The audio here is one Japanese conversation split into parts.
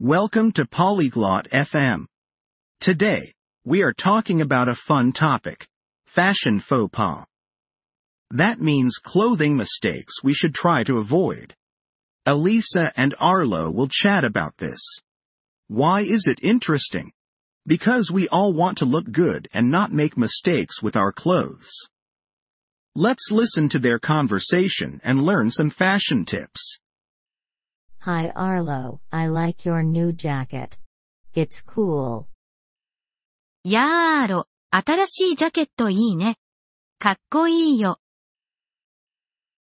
Welcome to Polyglot FM. Today, we are talking about a fun topic. Fashion faux pas. That means clothing mistakes we should try to avoid. Elisa and Arlo will chat about this. Why is it interesting? Because we all want to look good and not make mistakes with our clothes. Let's listen to their conversation and learn some fashion tips. Hi Arlo, I like your new jacket. It's cool. やーアーロ、新しいジャケットいいね。かっこいいよ。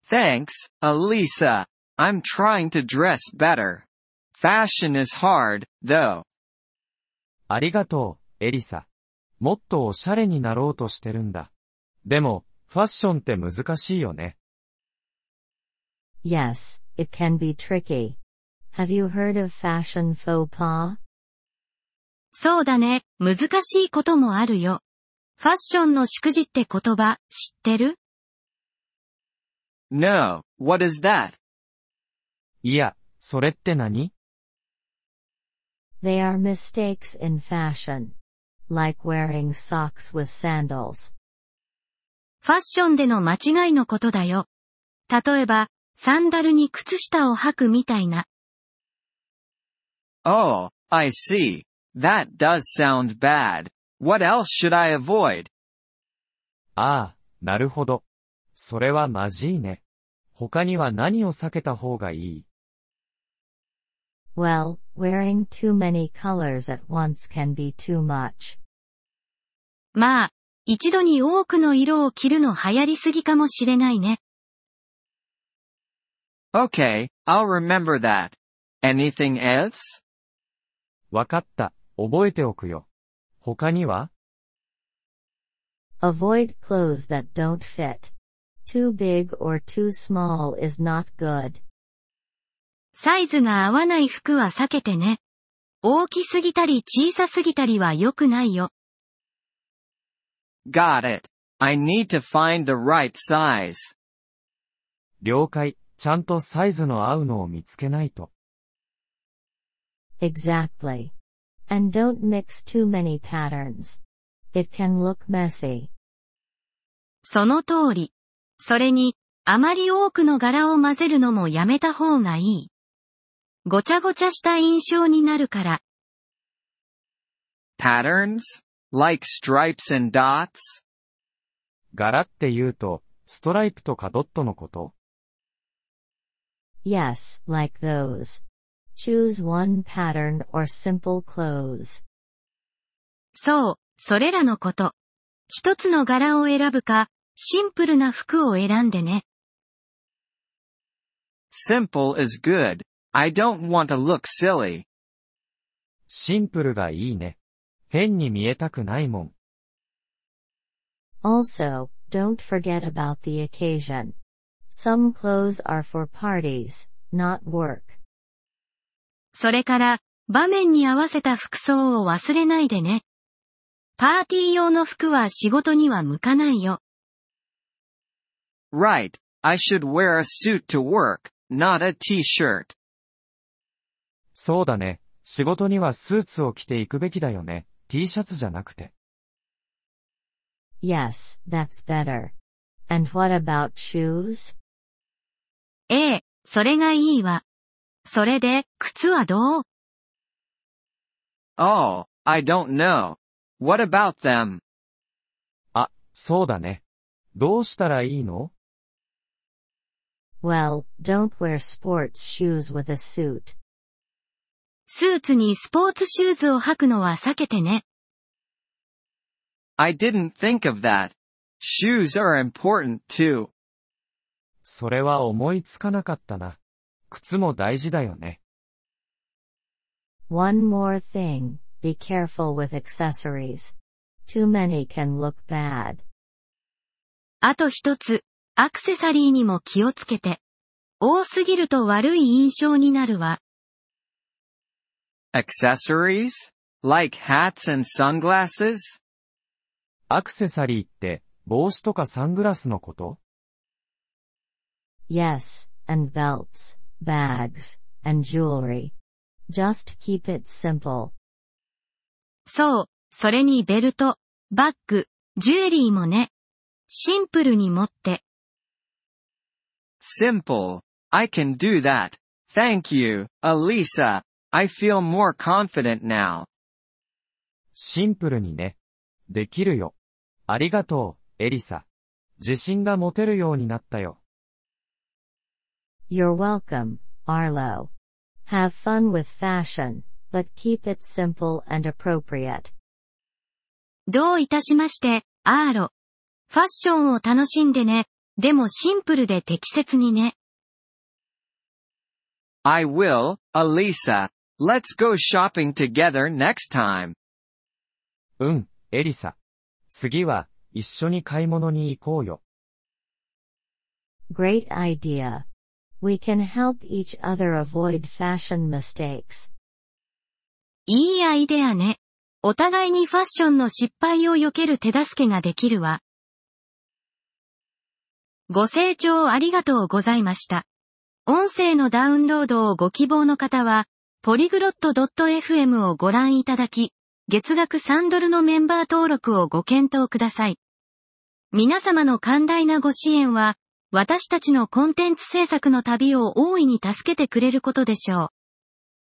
Thanks, Elisa. I'm trying to dress better. Fashion is hard, though. ありがとう、エリサ。もっとおしゃれになろうとしてるんだ。でも、ファッションって難しいよね。Yes, it can be tricky. Have you heard of fashion faux pas? そうだね、難しいこともあるよ。ファッションのしくじって言葉、知ってる No, what is that? いや、それって何 They are mistakes in fashion. Like wearing socks with sandals. ファッションでの間違いのことだよ。例えば、サンダルに靴下を履くみたいな。Oh, I see. That does sound bad. What else should I avoid? ああ、なるほど。それはまじいね。他には何を避けた方がいい Well, wearing too many colors at once can be too much. まあ、一度に多くの色を着るの流行りすぎかもしれないね。Okay, I'll remember that. Anything else? わかった。覚えておくよ。他には Avoid clothes that don't fit. Too big or too small is not good. サイズが合わない服は避けてね。大きすぎたり小さすぎたりは良くないよ。 Got it. I need to find the right size. 了解。 ちゃんとサイズの合うのを見つけないと。Exactly. And don't mix too many patterns. It can look messy. その通り。それに、あまり多くの柄を混ぜるのもやめた方がいい。ごちゃごちゃした印象になるから。Patterns? Like stripes and dots? 柄って言うと、ストライプとかドットのこと Yes, like those. Choose one pattern or simple clothes. そう、それらのこと。一つの柄を選ぶか、シンプルな服を選んでね。Simple is good. I don't want to look silly. シンプルがいいね。変に見えたくないもん。Also, don't forget about the occasion. Some clothes are for parties, not work. それから、場面に合わせた服装を忘れないでね。パーティー用の服は仕事には向かないよ。Right. I should wear a suit to work, not a t-shirt. そうだね。仕事にはスーツを着ていくべきだよね。T シャツじゃなくて。Yes, that's better. And what about shoes? ええ、それがいいわ。それで、靴はどう Oh, I don't know. What about them? あ、そうだね。どうしたらいいの Well, don't wear sports shoes with a suit. スーツにスポーツシューズを履くのは避けてね。I didn't think of that. Shoes are important too. それは思いつかなかったな。靴も大事だよね。One more thing, be careful with accessories. Too many can look bad. あと一つ、アクセサリーにも気をつけて。多すぎると悪い印象になるわ。Accessories? Like hats and sunglasses? アクセサリーって、帽子とかサングラスのこと Yes, and belts, bags, and jewelry. Just keep it simple. そう、それにベルト、バッグ、ジュエリーもね。シンプルに持って。Simple. I can do that. Thank you, Elisa. I feel more confident now. シンプルにね。できるよ。ありがとう、エリサ。自信が持てるようになったよ。You're welcome, Arlo. Have fun with fashion, but keep it simple and appropriate. どういたしまして、アーロ。ファッションを楽しんでね。でもシンプルで適切にね。 I will, Elisa. Let's go shopping together next time. うん、エリサ。次は、一緒に買い物に行こうよ。 Great idea. We can help each other avoid fashion mistakes. いいアイデアね。お互いにファッションの失敗を避ける手助けができるわ。ご清聴ありがとうございました。音声のダウンロードをご希望の方は、ポリグロット .fm をご覧いただき、月額3ドルのメンバー登録をご検討ください。皆様の寛大なご支援は、私たちのコンテンツ制作の旅を大いに助けてくれることでしょう。